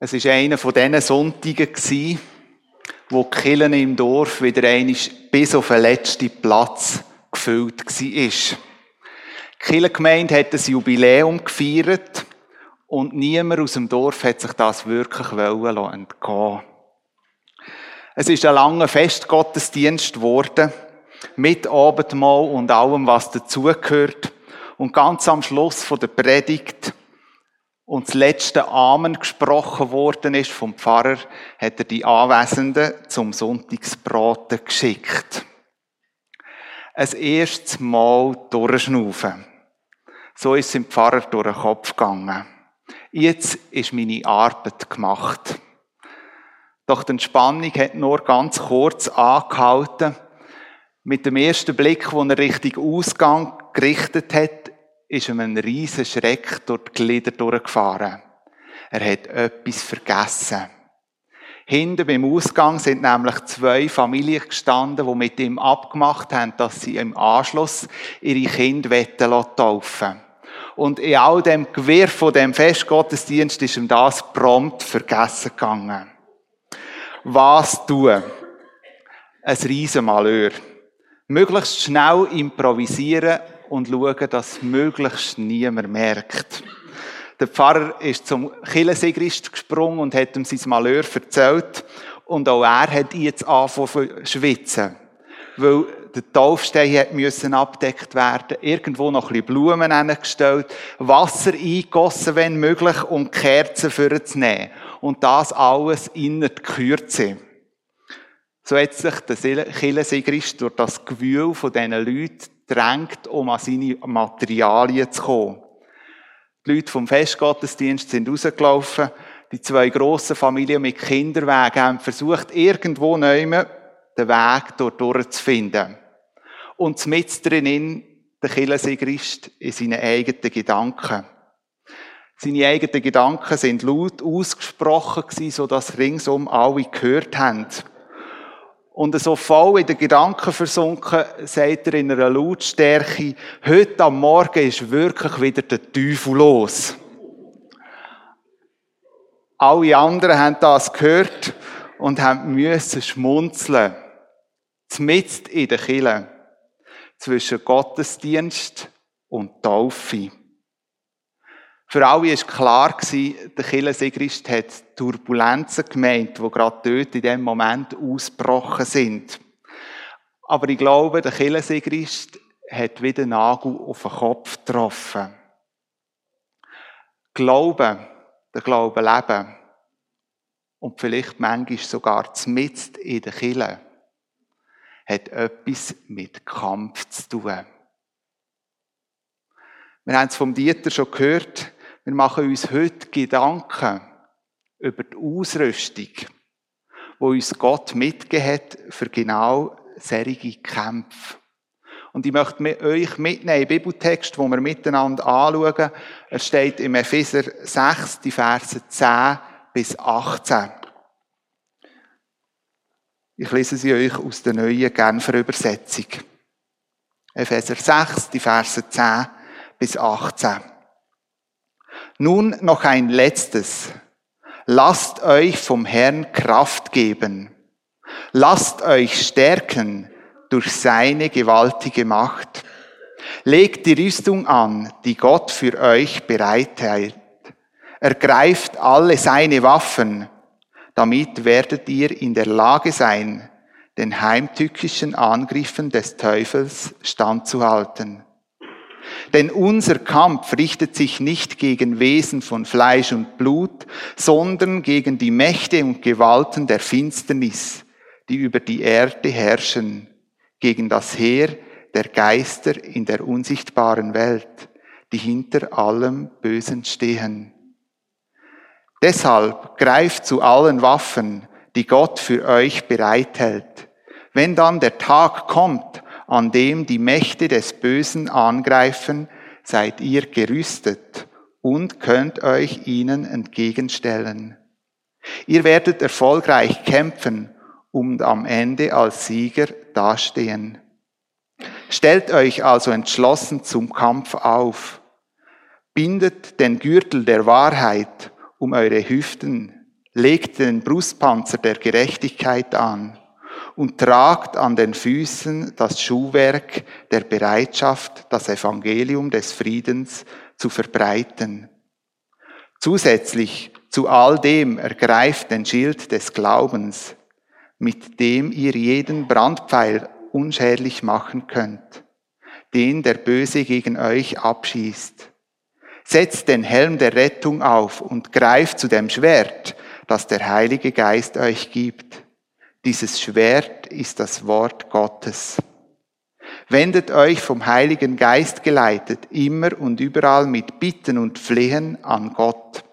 Es war einer von diesen Sonntagen, wo die Kirche im Dorf wieder einmal bis auf den letzten Platz gefüllt war. Die Kirchengemeinde hat ein Jubiläum gefeiert und niemand aus dem Dorf hat sich das wirklich entgehen Es ist ein langer Festgottesdienst geworden, mit Abendmahl und allem, was dazugehört. Und ganz am Schluss von der Predigt und das letzte Amen gesprochen worden ist vom Pfarrer, hat er die Anwesenden zum Sonntagsbraten geschickt. Ein erstes Mal durchschnaufen. So ist es dem Pfarrer durch den Kopf gegangen. Jetzt ist meine Arbeit gemacht. Doch die Entspannung hat nur ganz kurz angehalten. Mit dem ersten Blick, den er Richtung Ausgang gerichtet hat, ist ihm ein riesen Schreck durch die Glieder durchgefahren. Er hat etwas vergessen. Hinten beim Ausgang sind nämlich zwei Familien gestanden, die mit ihm abgemacht haben, dass sie im Anschluss ihre Kinder taufen Und in all dem Gewirr von dem Festgottesdienst ist ihm das prompt vergessen gegangen. Was tun? Ein Riesenmalheur. Möglichst schnell improvisieren und schauen, dass möglichst niemand merkt. Der Pfarrer ist zum Kirchensigrist gesprungen und hat ihm sein Malheur erzählt. Und auch er hat jetzt angefangen zu schwitzen. Weil der Taufstein müssen abdeckt werden, irgendwo noch ein bisschen Blumen hingestellt, Wasser eingegossen, wenn möglich, und Kerzen für zu nehmen. Und das alles in der Kürze. So hat sich der Kirchensigrist durch das Gewühl von diesen Leuten drängt, um an seine Materialien zu kommen. Die Leute vom Festgottesdienst sind rausgelaufen. Die zwei grossen Familien mit Kinderwegen haben versucht, irgendwo neu den Weg dort durchzufinden. Und mit drinnen der Kirchensigrist in seinen eigenen Gedanken. Seine eigenen Gedanken sind laut ausgesprochen gewesen, sodass ringsum alle gehört haben. Und so voll in den Gedanken versunken, sagt er in einer Lautstärke, heute am Morgen ist wirklich wieder der Teufel los. Alle anderen haben das gehört und müssen schmunzeln. Zmitzt in der Kille. Zwischen Gottesdienst und Taufe. Für alle war klar, der Kirchensigrist hat Turbulenzen gemeint, die gerade dort in dem Moment ausgebrochen sind. Aber ich glaube, der Kirchensigrist hat wieder Nagel auf den Kopf getroffen. Glauben, der Glaube leben und vielleicht manchmal sogar zmitzt in der Kirche, hat etwas mit Kampf zu tun. Wir haben es vom Dieter schon gehört, wir machen uns heute Gedanken über die Ausrüstung, wo uns Gott mitgegeben hat für genau solche Kämpfe. Und ich möchte euch mitnehmen, den Bibeltext, wo wir miteinander anschauen. Er steht im Epheser 6, die Verse 10 bis 18. Ich lese sie euch aus der neuen Genfer Übersetzung. Epheser 6, die Verse 10 bis 18. Nun noch ein letztes. Lasst euch vom Herrn Kraft geben. Lasst euch stärken durch seine gewaltige Macht. Legt die Rüstung an, die Gott für euch bereithält. Ergreift alle seine Waffen. Damit werdet ihr in der Lage sein, den heimtückischen Angriffen des Teufels standzuhalten. Denn unser Kampf richtet sich nicht gegen Wesen von Fleisch und Blut, sondern gegen die Mächte und Gewalten der Finsternis, die über die Erde herrschen, gegen das Heer der Geister in der unsichtbaren Welt, die hinter allem Bösen stehen. Deshalb greift zu allen Waffen, die Gott für euch bereithält. Wenn dann der Tag kommt, an dem die Mächte des Bösen angreifen, seid ihr gerüstet und könnt euch ihnen entgegenstellen. Ihr werdet erfolgreich kämpfen und am Ende als Sieger dastehen. Stellt euch also entschlossen zum Kampf auf. Bindet den Gürtel der Wahrheit um eure Hüften, Legt den Brustpanzer der Gerechtigkeit an und tragt an den Füßen das Schuhwerk der Bereitschaft, das Evangelium des Friedens zu verbreiten. Zusätzlich zu all dem ergreift den Schild des Glaubens, mit dem ihr jeden Brandpfeil unschädlich machen könnt, den der Böse gegen euch abschießt. Setzt den Helm der Rettung auf und greift zu dem Schwert, das der Heilige Geist euch gibt. Dieses Schwert ist das Wort Gottes. Wendet euch vom Heiligen Geist geleitet immer und überall mit Bitten und Flehen an Gott.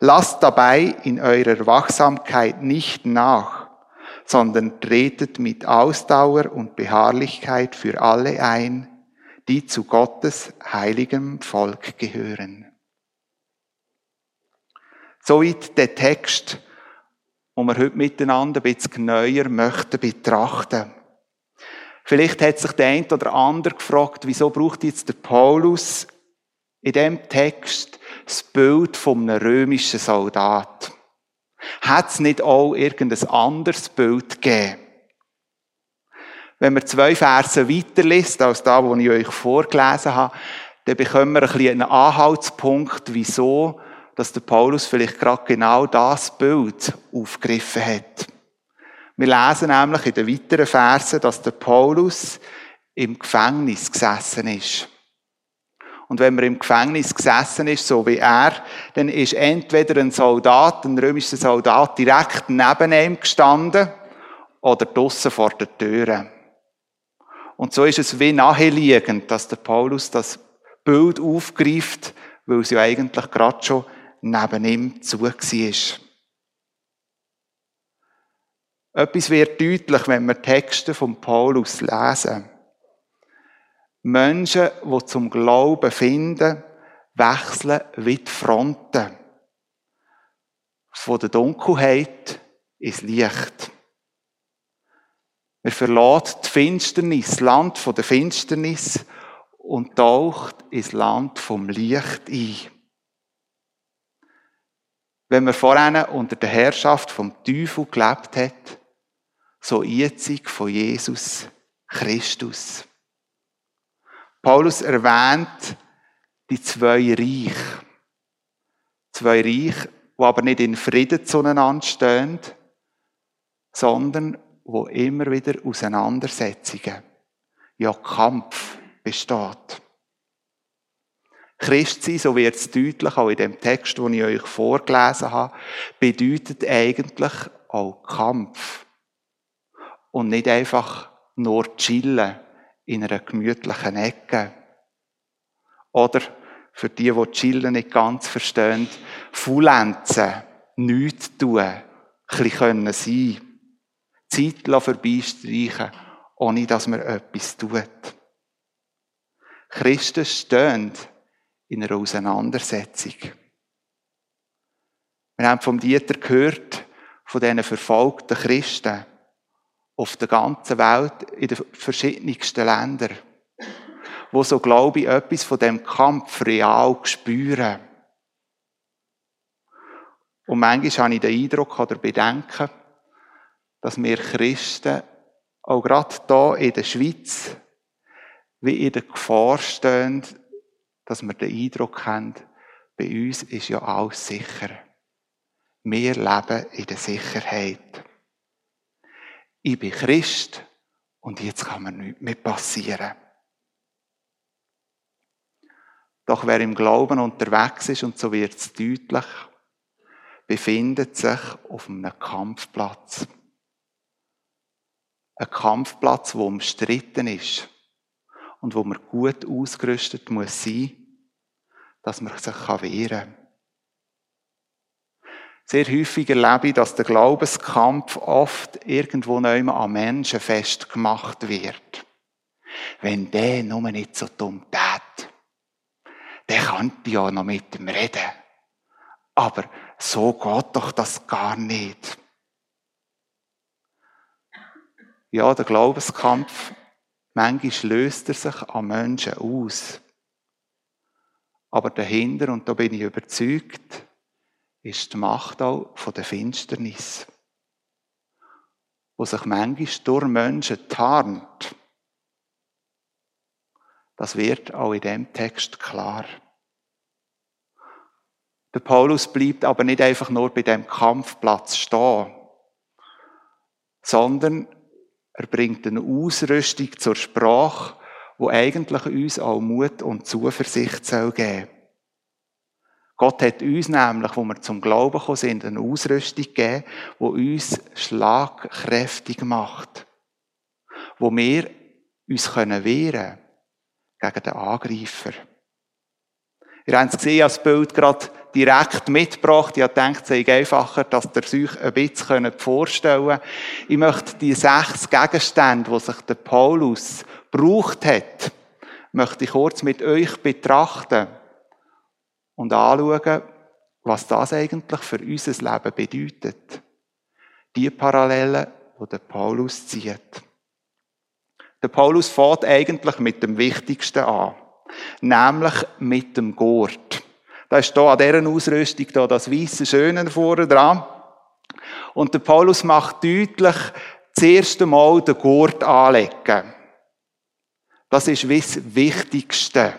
Lasst dabei in eurer Wachsamkeit nicht nach, sondern tretet mit Ausdauer und Beharrlichkeit für alle ein, die zu Gottes heiligem Volk gehören. Soweit der Text, den wir heute miteinander ein bisschen neuer möchten betrachten. Vielleicht hat sich der eine oder andere gefragt, wieso braucht jetzt der Paulus in dem Text das Bild von römischen Soldat? Hat es nicht auch irgendein anderes Bild gegeben? Wenn wir zwei Verse weiterliest, als da, wo ich euch vorgelesen habe, dann bekommen wir ein bisschen einen Anhaltspunkt, wieso dass der Paulus vielleicht gerade genau das Bild aufgegriffen hat. Wir lesen nämlich in den weiteren Versen, dass der Paulus im Gefängnis gesessen ist. Und wenn man im Gefängnis gesessen ist, so wie er, dann ist entweder ein Soldat, ein römischer Soldat, direkt neben ihm gestanden oder draussen vor der Tür. Und so ist es wie naheliegend, dass der Paulus das Bild aufgreift, weil es ja eigentlich gerade schon neben ihm zu war. Etwas wird deutlich, wenn wir Texte von Paulus lesen. Menschen, die zum Glauben finden, wechseln wie die Fronten. Von der Dunkelheit ins Licht. Wir verlassen die Finsternis, das Land der Finsternis und taucht ins Land vom Licht ein wenn man vorher unter der Herrschaft vom Teufel gelebt hat, so jetzig von Jesus Christus. Paulus erwähnt die zwei Reiche. Zwei Reiche, die aber nicht in Frieden zueinander stehen, sondern wo immer wieder Auseinandersetzungen, ja Kampf besteht. Christ sein, so wird es deutlich, auch in dem Text, den ich euch vorgelesen habe, bedeutet eigentlich auch Kampf. Und nicht einfach nur chillen in einer gemütlichen Ecke. Oder für die, die chillen nicht ganz verstehen, faulenzen, nichts tun, ein bisschen können sein. Zeit vorbeistreichen, ohne dass man etwas tut. Christen stehen in einer Auseinandersetzung. Wir haben vom Dieter gehört, von diesen verfolgten Christen auf der ganzen Welt, in den verschiedensten Ländern, wo so, glaube ich, etwas von dem Kampf real spüren. Und manchmal habe ich den Eindruck oder Bedenken, dass wir Christen auch gerade hier in der Schweiz wie in der Gefahr stehen, dass wir den Eindruck haben, bei uns ist ja alles sicher. Wir leben in der Sicherheit. Ich bin Christ und jetzt kann mir nichts mehr passieren. Doch wer im Glauben unterwegs ist, und so wird es deutlich, befindet sich auf einem Kampfplatz. Ein Kampfplatz, wo umstritten ist und wo man gut ausgerüstet muss sein, dass man sich wehren kann. Sehr häufig erlebe ich, dass der Glaubenskampf oft irgendwo neu an Menschen festgemacht wird. Wenn der nur nicht so dumm tät, der könnte ja noch mit ihm reden. Aber so geht doch das gar nicht. Ja, der Glaubenskampf Manchmal löst er sich an Menschen aus. Aber dahinter, und da bin ich überzeugt, ist die Macht auch von der Finsternis, wo sich manchmal durch Menschen tarnt. Das wird auch in dem Text klar. Der Paulus bleibt aber nicht einfach nur bei dem Kampfplatz stehen, sondern er bringt eine Ausrüstung zur Sprache, wo eigentlich uns auch Mut und Zuversicht soll geben. Gott hat uns nämlich, wo wir zum Glauben gekommen sind, eine Ausrüstung gegeben, wo uns schlagkräftig macht, wo wir uns können wehren gegen den Angreifer. Ihr habt es gesehen, das Bild gerade direkt mitgebracht. Ich habe gedacht, es sei einfacher, dass ihr euch ein bisschen vorstellen könnt. Ich möchte die sechs Gegenstände, die sich der Paulus gebraucht hat, möchte ich kurz mit euch betrachten und anschauen, was das eigentlich für unser Leben bedeutet. Die Parallelen, die der Paulus zieht. Der Paulus fährt eigentlich mit dem Wichtigsten an, nämlich mit dem Gurt. Da ist hier an dieser Ausrüstung hier das weiße Schöne vorne dran. Und der Paulus macht deutlich, das erste Mal den Gurt anlegen. Das ist das Wichtigste.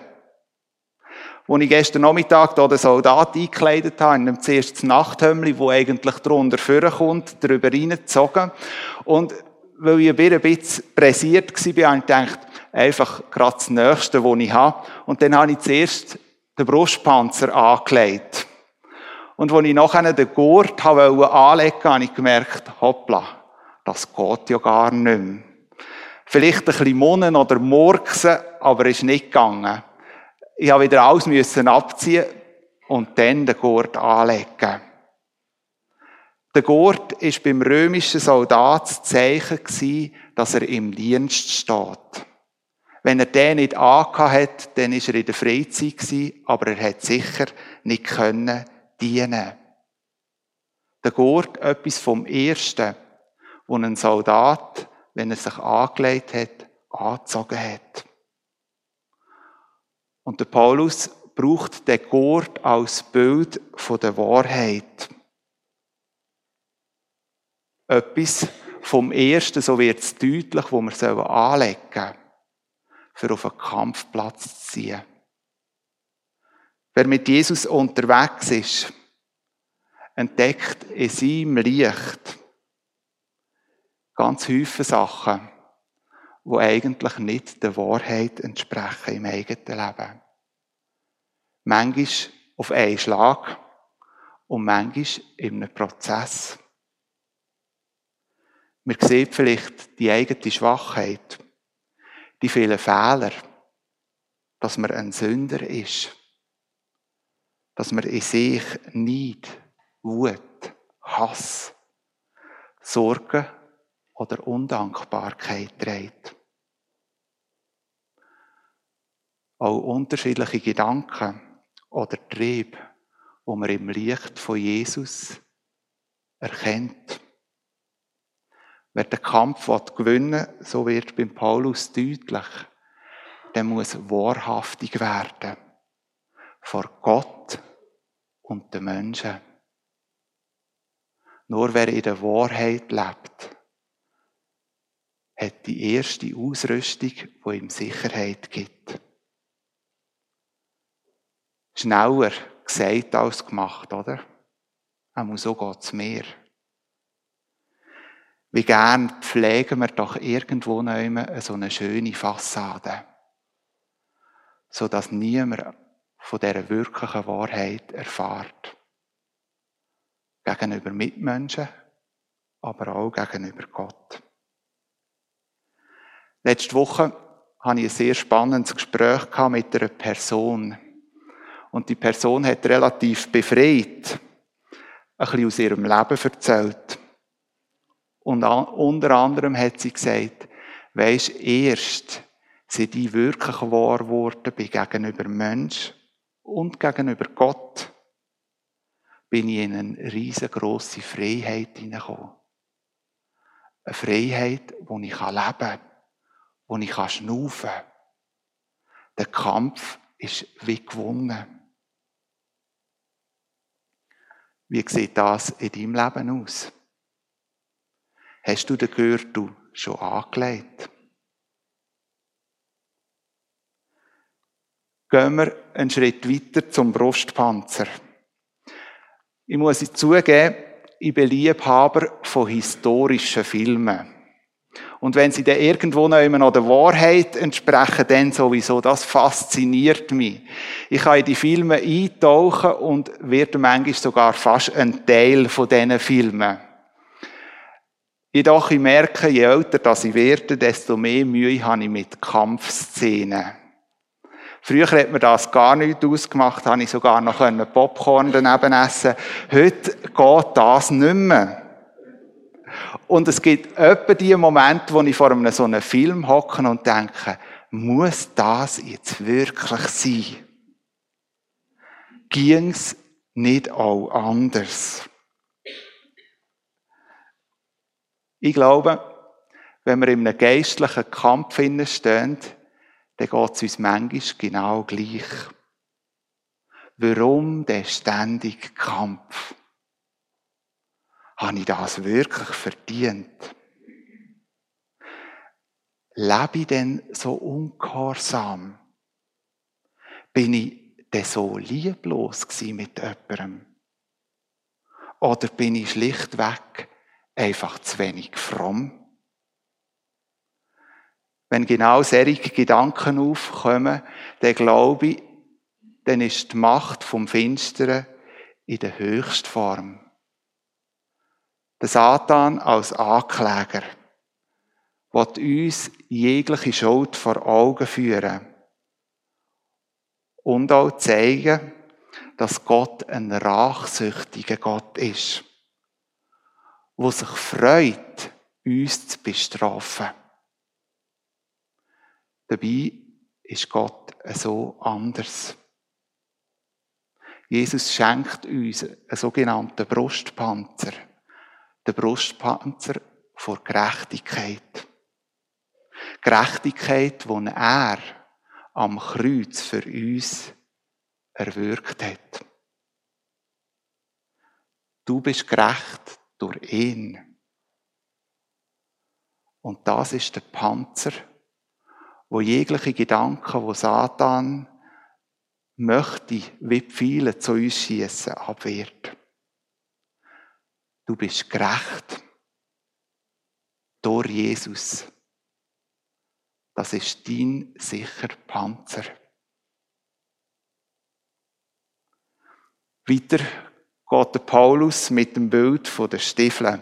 Als ich gestern Nachmittag hier den Soldat eingekleidet habe, in einem zuerst Nachthömmli, wo eigentlich drunter vorkommt, darüber reingezogen. Und weil ich ein bisschen pressiert war, habe ich gedacht, einfach gerade das Nächste, was ich habe. Und dann habe ich zuerst den Brustpanzer angelegt. Und als ich nachher den Gurt anlegen wollte, habe ich gemerkt, hoppla, das geht ja gar nicht mehr. Vielleicht ein bisschen Munnen oder Murksen, aber es ist nicht gegangen. Ich habe wieder alles müssen abziehen und dann den Gurt anlegen. Der Gurt ist beim römischen Soldat das Zeichen dass er im Dienst steht. Wenn er den nicht hat, dann ist er in der Freizeit gewesen, aber er hat sicher nicht können dienen. Der Gurt, etwas vom Ersten, wo ein Soldat, wenn er sich angelegt hat, angezogen hat. Und der Paulus braucht den Gurt als Bild der Wahrheit. Etwas vom Ersten, so wird es deutlich, wo wir anlegen sollen für auf einen Kampfplatz zu ziehen. Wer mit Jesus unterwegs ist, entdeckt in seinem Licht ganz viele Sachen, die eigentlich nicht der Wahrheit entsprechen im eigenen Leben. Manchmal auf einen Schlag und manchmal in einem Prozess. Wir sehen vielleicht die eigene Schwachheit die vielen Fehler, dass man ein Sünder ist, dass man in sich Neid, Wut, Hass, Sorge oder Undankbarkeit trägt. Auch unterschiedliche Gedanken oder Trieb, wo man im Licht von Jesus erkennt. Wer den Kampf gewinnen will, so wird beim Paulus deutlich, der muss wahrhaftig werden. Vor Gott und den Menschen. Nur wer in der Wahrheit lebt, hat die erste Ausrüstung, die ihm Sicherheit gibt. Schneller gesagt als gemacht, oder? Auch so geht es mir. Wie gern pflegen wir doch irgendwo noch so eine schöne Fassade, so dass niemand von dieser wirklichen Wahrheit erfahrt. Gegenüber Mitmenschen, aber auch gegenüber Gott. Letzte Woche hatte ich ein sehr spannendes Gespräch mit einer Person. Und die Person hat relativ befreit ein bisschen aus ihrem Leben erzählt. Und unter anderem hat sie gesagt, weisst, erst sind die wirklich wahr geworden bin gegenüber Mensch und gegenüber Gott, bin ich in eine riesengroße Freiheit hineingekommen. Eine Freiheit, wo ich leben kann, wo ich schnaufen kann. Der Kampf ist wie gewonnen. Wie sieht das in deinem Leben aus? Hast du den Gürtel schon angelegt? Gehen wir einen Schritt weiter zum Brustpanzer. Ich muss zugeben, ich bin Liebhaber von historischen Filmen. Und wenn sie dann irgendwo noch immer noch der Wahrheit entsprechen, dann sowieso, das fasziniert mich. Ich kann in die Filme eintauchen und werde manchmal sogar fast ein Teil von diesen Filmen. Jedoch, ich merke, je älter ich werde, desto mehr Mühe habe ich mit Kampfszenen. Früher hat mir das gar nicht ausgemacht, habe ich sogar noch Popcorn daneben essen Heute geht das nicht mehr. Und es gibt etwa die Momente, wo ich vor einem so einem Film hocke und denke, muss das jetzt wirklich sein? Ging's nicht auch anders? Ich glaube, wenn wir in einem geistlichen Kampf stehen, dann geht es uns manchmal genau gleich. Warum der ständige Kampf? Habe ich das wirklich verdient? Lebe ich denn so ungehorsam? Bin ich denn so lieblos mit jemandem? Oder bin ich schlichtweg einfach zu wenig fromm? Wenn genau solche Gedanken aufkommen, dann glaube ich, dann ist die Macht vom Finsteren in der Höchstform. Der Satan als Ankläger wird uns jegliche Schuld vor Augen führen und auch zeigen, dass Gott ein rachsüchtiger Gott ist, wo sich freut, uns zu bestrafen. Dabei ist Gott so anders. Jesus schenkt uns einen sogenannten Brustpanzer. Den Brustpanzer vor Gerechtigkeit. Gerechtigkeit, die er am Kreuz für uns erwirkt hat. Du bist gerecht durch ihn. Und das ist der Panzer, wo jegliche Gedanken, wo Satan möchte, wie viele zu uns schießen, abwehrt. Du bist gerecht durch Jesus. Das ist dein sicherer Panzer. Weiter geht Paulus mit dem Bild der Stiefel.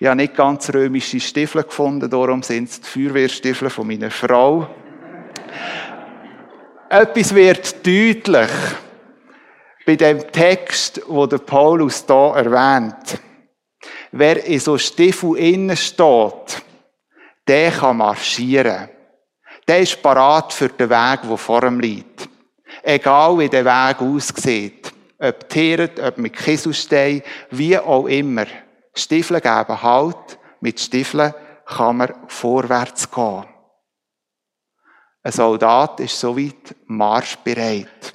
Ich habe nicht ganz römische Stiefel gefunden, darum sind es die Feuerwehrstiefel von meiner Frau. Etwas wird deutlich bei dem Text, wo der Paulus da erwähnt. Wer in so Stiefel innen steht, der kann marschieren. Der ist parat für den Weg, der vor ihm liegt. Egal wie der Weg aussieht. Ob tieret, ob mit Kieselstein, wie auch immer. Stiefel geben Halt. Mit Stiefeln kann man vorwärts gehen. Ein Soldat ist soweit marschbereit.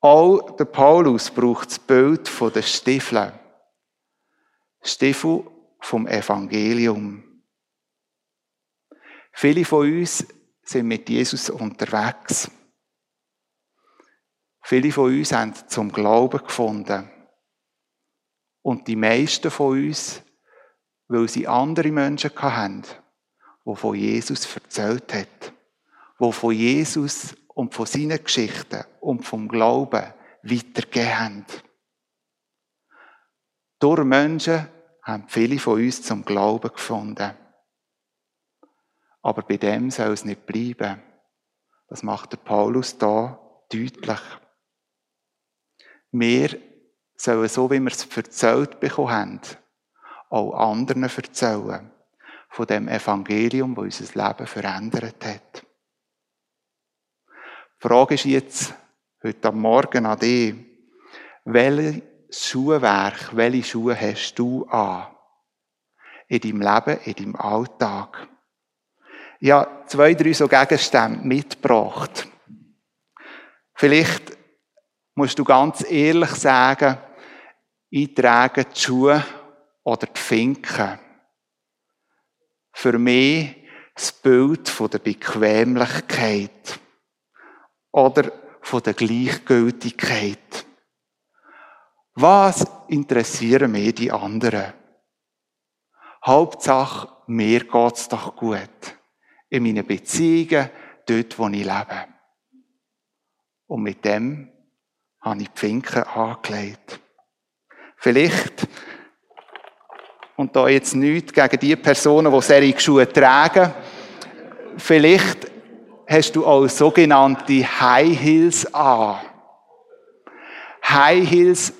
Auch der Paulus braucht das Bild der Stiefel. Stiefel vom Evangelium. Viele von uns sind mit Jesus unterwegs. Viele von uns haben zum Glauben gefunden. Und die meisten von uns, weil sie andere Menschen hatten, wo von Jesus erzählt hat, wo von Jesus und von seinen Geschichten und vom Glauben weitergegeben haben. Durch Menschen haben viele von uns zum Glauben gefunden. Aber bei dem soll es nicht bleiben. Das macht der Paulus da deutlich. Wir sollen so, wie wir es erzählt bekommen haben, auch anderen erzählen von dem Evangelium, das unser Leben verändert hat. Die Frage ist jetzt heute am Morgen an dich, welches Schuhwerk, welche Schuhe hast du an? In deinem Leben, in deinem Alltag. Ich habe zwei, drei so Gegenstände mitgebracht. Vielleicht musst du ganz ehrlich sagen, ich trage die Schuhe oder die Finken. Für mich das Bild von der Bequemlichkeit oder von der Gleichgültigkeit. Was interessieren mir die anderen? Hauptsache, mir geht's doch gut. In meinen Beziehungen, dort, wo ich lebe. Und mit dem habe ich die Finken angelegt. Vielleicht, und da jetzt nichts gegen die Personen, die solche Schuhe tragen, vielleicht hast du auch sogenannte High Heels an. High Heels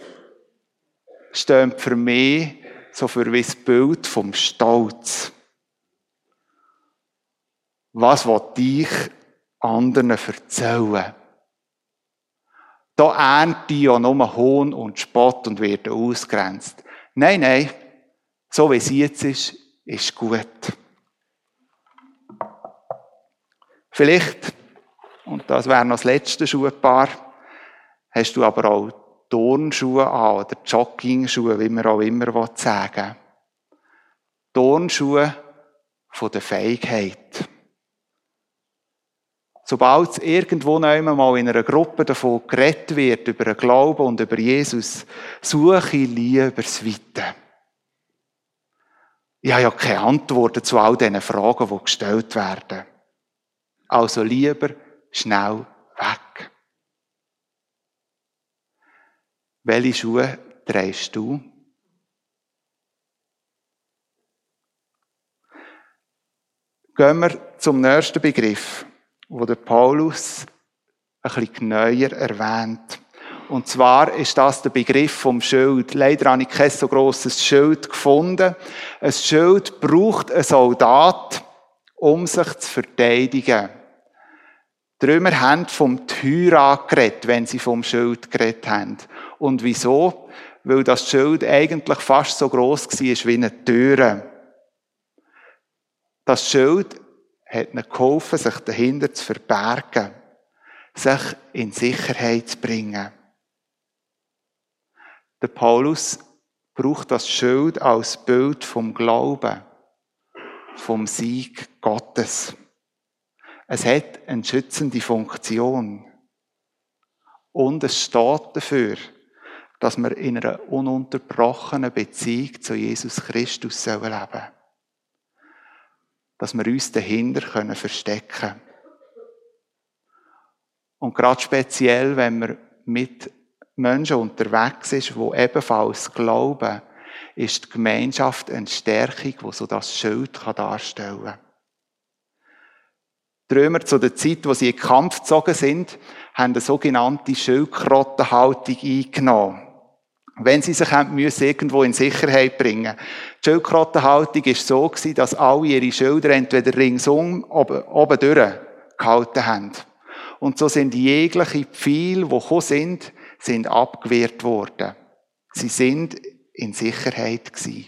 stehen für mich so für das Bild vom Stolz. Was will ich anderen erzählen? Da ernte ich ja nur Hohn und Spott und werde ausgrenzt. Nein, nein, so wie es jetzt ist, ist gut. Vielleicht, und das wäre noch das letzte Schuhpaar, hast du aber auch Turnschuhe an oder Joggingschuhe, wie man auch immer sagen will. Turnschuhe von der Feigheit. Sobald es irgendwo mal in einer Gruppe davon geredet wird, über den Glauben und über Jesus, suche ich lieber das Weite. Ich habe ja keine Antworten zu all diesen Fragen, die gestellt werden. Also lieber schnell weg. Welche Schuhe trägst du? Gehen wir zum nächsten Begriff wo der Paulus ein bisschen neuer erwähnt. Und zwar ist das der Begriff vom Schild. Leider habe ich kein so grosses Schild gefunden. Ein Schild braucht ein Soldat, um sich zu verteidigen. Die Römer haben vom Tyra geredet, wenn sie vom Schild geredet haben. Und wieso? Weil das Schild eigentlich fast so gross war wie eine Türe. Das Schild hat ihnen geholfen, sich dahinter zu verbergen, sich in Sicherheit zu bringen. Der Paulus braucht das Schild als Bild vom Glauben, vom Sieg Gottes. Es hat eine schützende Funktion. Und es steht dafür, dass wir in einer ununterbrochenen Beziehung zu Jesus Christus leben sollen dass wir uns dahinter können verstecken können. Und gerade speziell, wenn man mit Menschen unterwegs ist, die ebenfalls glauben, ist die Gemeinschaft eine Stärkung, die so das Schild darstellen kann. Die Römer zu der Zeit, wo sie in den Kampf gezogen sind, haben eine sogenannte Schildkrottenhaltung eingenommen wenn sie sich müssen, irgendwo in Sicherheit bringen Die Schildkrottenhaltung war so, dass alle ihre Schilder entweder ringsum oben, oben gehalten haben. Und so sind jegliche Pfeile, die gekommen sind, sind abgewehrt worden. Sie sind in Sicherheit gewesen.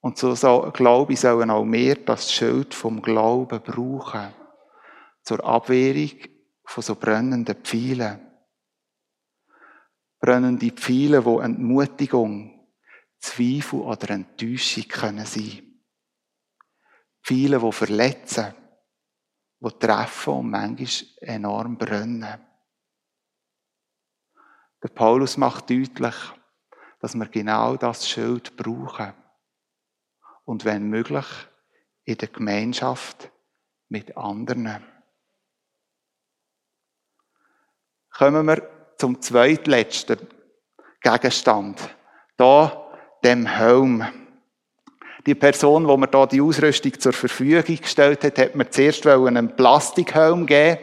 Und so, so glaube ich, sollen auch wir das Schild vom Glauben brauchen. Zur Abwehrung von so brennenden Pfeilen brennende Pfeile, die Entmutigung, Zweifel oder Enttäuschung können sein. Pfeile, die verletzen, die treffen und manchmal enorm brennen. Der Paulus macht deutlich, dass wir genau das Schild brauchen. Und wenn möglich, in der Gemeinschaft mit anderen. Kommen wir zum zweitletzten Gegenstand. Da, dem Helm. Die Person, wo mir da die Ausrüstung zur Verfügung gestellt hat, hat mir zuerst einen Plastikhelm geben.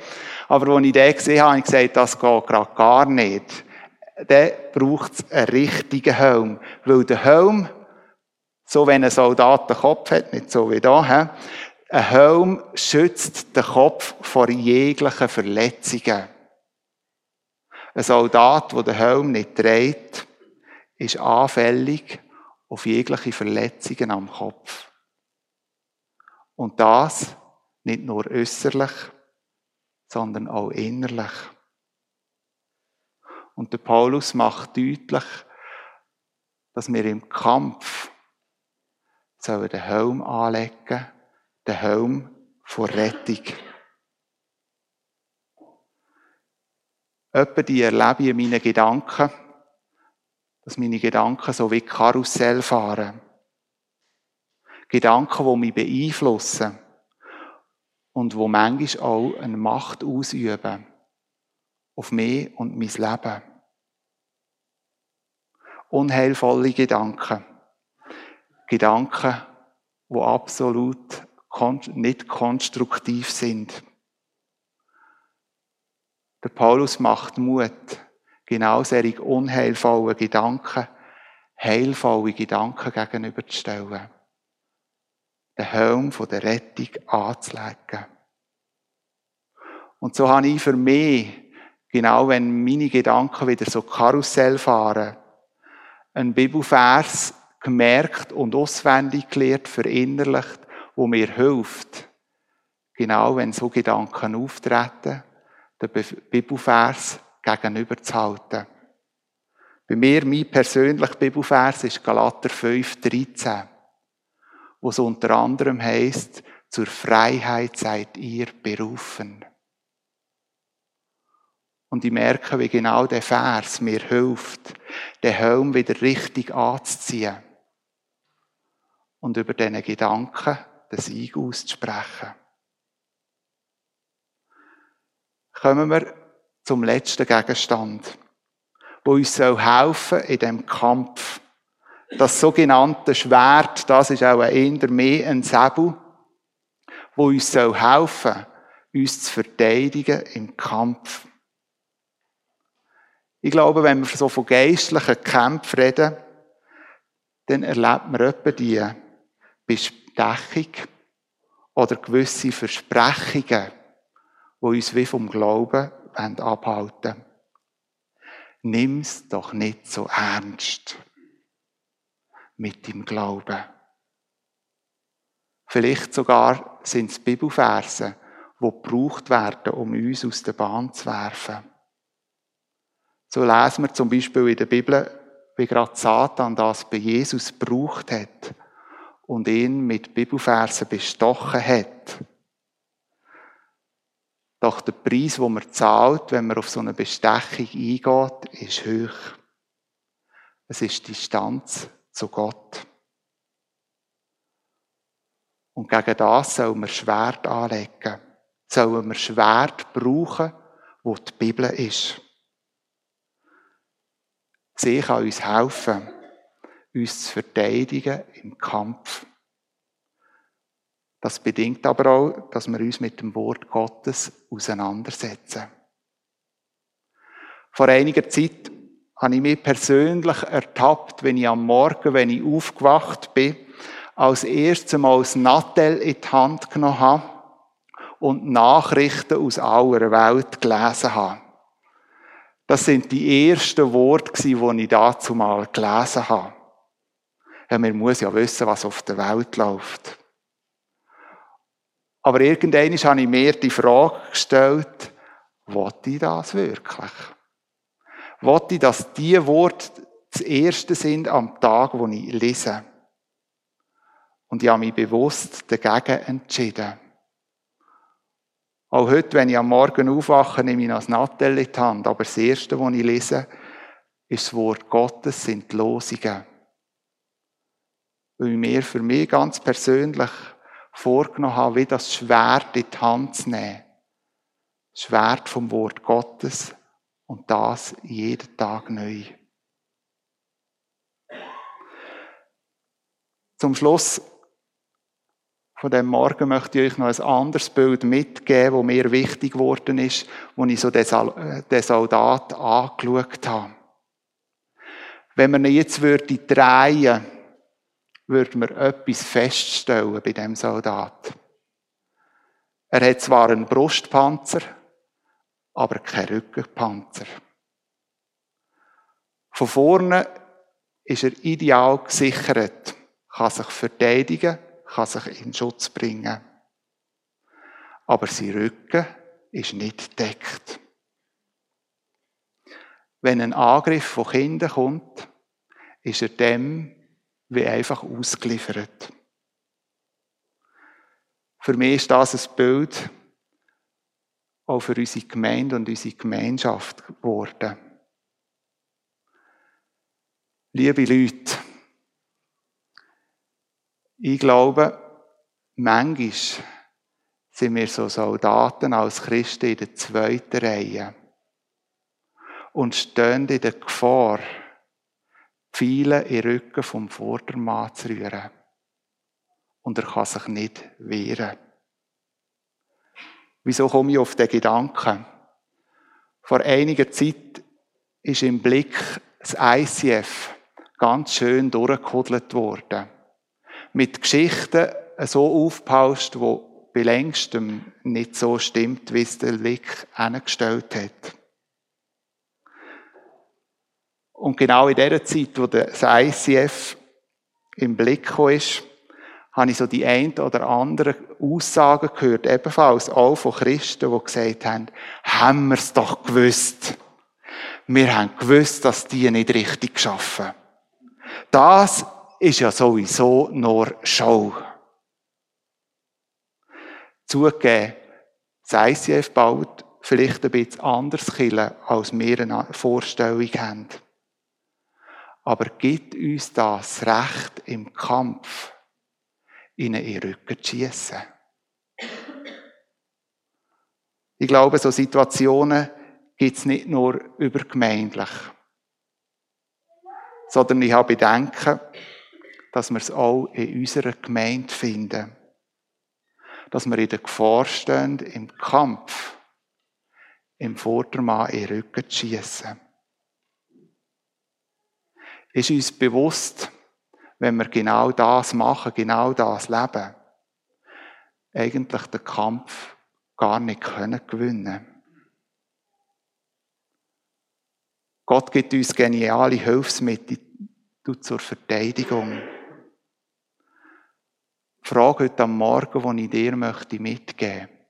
Aber als ich den gesehen habe, habe ich gesagt, das geht gerade gar nicht. Dann braucht es einen richtigen Helm. Weil der Helm, so wenn ein Soldat den Kopf hat, nicht so wie da, ein Helm schützt den Kopf vor jeglichen Verletzungen. Ein Soldat, der den Helm nicht trägt, ist anfällig auf jegliche Verletzungen am Kopf. Und das nicht nur äußerlich, sondern auch innerlich. Und der Paulus macht deutlich, dass wir im Kampf sollen den Helm anlegen, den Helm vor Rettung. Etwa die erlebe ich in meinen Gedanken, dass meine Gedanken so wie Karussell fahren. Gedanken, die mich beeinflussen und wo manchmal auch eine Macht ausüben auf mich und mein Leben. Unheilvolle Gedanken. Gedanken, die absolut nicht konstruktiv sind. Der Paulus macht Mut, genau solche unheilvollen Gedanken, heilvolle Gedanken gegenüberzustellen. Den Helm der Rettung anzulegen. Und so habe ich für mich, genau wenn meine Gedanken wieder so Karussell fahren, einen Bibelvers gemerkt und auswendig gelernt, verinnerlicht, wo mir hilft, genau wenn so Gedanken auftreten, den Bibelvers gegenüberzuhalten. Bei mir, mein persönlicher Bibelvers ist Galater 5, 13, wo es unter anderem heißt, zur Freiheit seid ihr berufen. Und ich merke, wie genau der Vers mir hilft, den Helm wieder richtig anzuziehen und über diesen Gedanken den Sieg auszusprechen. Kommen wir zum letzten Gegenstand, wo uns helfen soll in dem Kampf. Das sogenannte Schwert, das ist auch eher mehr ein Säbel, wo uns helfen soll, uns zu verteidigen im Kampf. Ich glaube, wenn wir so von geistlichen Kämpfen reden, dann erlebt man etwa die Bestechung oder gewisse Versprechungen, die uns wie vom Glauben abhalten Nimm's doch nicht so ernst mit dem Glauben. Vielleicht sogar sind es Bibelverse, die gebraucht werden, um uns aus der Bahn zu werfen. So lesen wir zum Beispiel in der Bibel, wie gerade Satan das bei Jesus gebraucht hat und ihn mit Bibelversen bestochen hat. Doch der Preis, den man zahlt, wenn man auf so eine Bestechung eingeht, ist hoch. Es ist Distanz zu Gott. Und gegen das sollen wir Schwert anlegen. Sollen wir Schwert brauchen, wo die Bibel ist. Sie kann uns helfen, uns zu verteidigen im Kampf. Das bedingt aber auch, dass wir uns mit dem Wort Gottes auseinandersetzen. Vor einiger Zeit habe ich mich persönlich ertappt, wenn ich am Morgen, wenn ich aufgewacht bin, als erstes Mal das Nattel in die Hand genommen habe und Nachrichten aus aller Welt gelesen habe. Das sind die ersten Worte, die ich dazu mal gelesen habe. Ja, man muss ja wissen, was auf der Welt läuft. Aber irgendwann habe ich mir die Frage gestellt, wollte ich das wirklich? Wollte ich, dass die Worte das erste sind am Tag, wo ich lese? Und ich habe mich bewusst dagegen entschieden. Auch heute, wenn ich am Morgen aufwache, nehme ich das Nattel in die Hand. Aber das Erste, was ich lese, ist das Wort Gottes, sind die Losungen. Weil mir für mich ganz persönlich vorgenommen habe, wie das Schwert in die Hand zu nehmen. Das Schwert vom Wort Gottes und das jeden Tag neu. Zum Schluss von dem Morgen möchte ich euch noch ein anderes Bild mitgeben, das mir wichtig geworden ist, als ich so den Soldat angeschaut habe. Wenn man ihn jetzt würde drehen, würde man etwas feststellen bei dem Soldat. Er hat zwar einen Brustpanzer, aber keinen Rückenpanzer. Von vorne ist er ideal gesichert, kann sich verteidigen kann sich in Schutz bringen. Aber sein Rücken ist nicht deckt. wenn ein Angriff von Kindern kommt, ist er dem wie einfach ausgeliefert. Für mich ist das ein Bild auch für unsere Gemeinde und unsere Gemeinschaft geworden. Liebe Leute, ich glaube, manchmal sind wir so Soldaten als Christen in der zweiten Reihe und stehen in der Gefahr, viele in den Rücken vom Vordermann zu rühren. Und er kann sich nicht wehren. Wieso komme ich auf den Gedanken? Vor einiger Zeit ist im Blick das ICF ganz schön durchgekudelt worden. Mit Geschichten so aufgepauscht, wo bei längstem nicht so stimmt, wie es der Blick angestellt hat. Und genau in der Zeit, wo das ICF im Blick ist, habe ich so die ein oder andere Aussagen gehört, ebenfalls auch von Christen, die gesagt haben, haben wir es doch gewusst. Wir haben gewusst, dass die nicht richtig schaffen. Das ist ja sowieso nur Show. Zugegeben, das ICF baut vielleicht ein bisschen anders Kille, als wir eine Vorstellung haben. Aber gibt uns das Recht im Kampf, ihnen in den Rücken zu schiessen? Ich glaube, so Situationen gibt es nicht nur übergemeindlich, sondern ich habe Bedenken, dass wir es auch in unserer Gemeinde finden dass wir in der Gefahr stehen, im Kampf, im Vordermann in den Rücken zu schiessen. Ist uns bewusst, wenn wir genau das machen, genau das leben, eigentlich den Kampf gar nicht können gewinnen. Gott gibt uns geniale Hilfsmittel zur Verteidigung. Frage heute am Morgen, die ich dir möchte mitgeben möchte.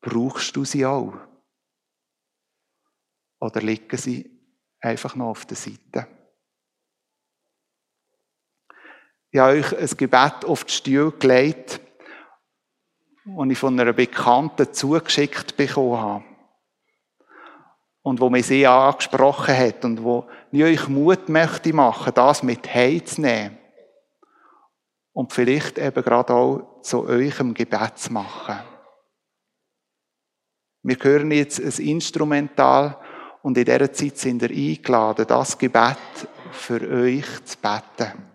Brauchst du sie auch? Oder liegen sie einfach noch auf der Seite? Ich habe euch ein Gebet auf die Stuhl gelegt, das ich von einer Bekannten zugeschickt bekommen habe. Und wo mich sehr angesprochen hat und wo ich euch Mut möchte machen, das mit heimzunehmen und vielleicht eben gerade auch zu eurem Gebet zu machen. Wir hören jetzt ein Instrumental und in dieser Zeit sind ihr eingeladen, das Gebet für euch zu beten.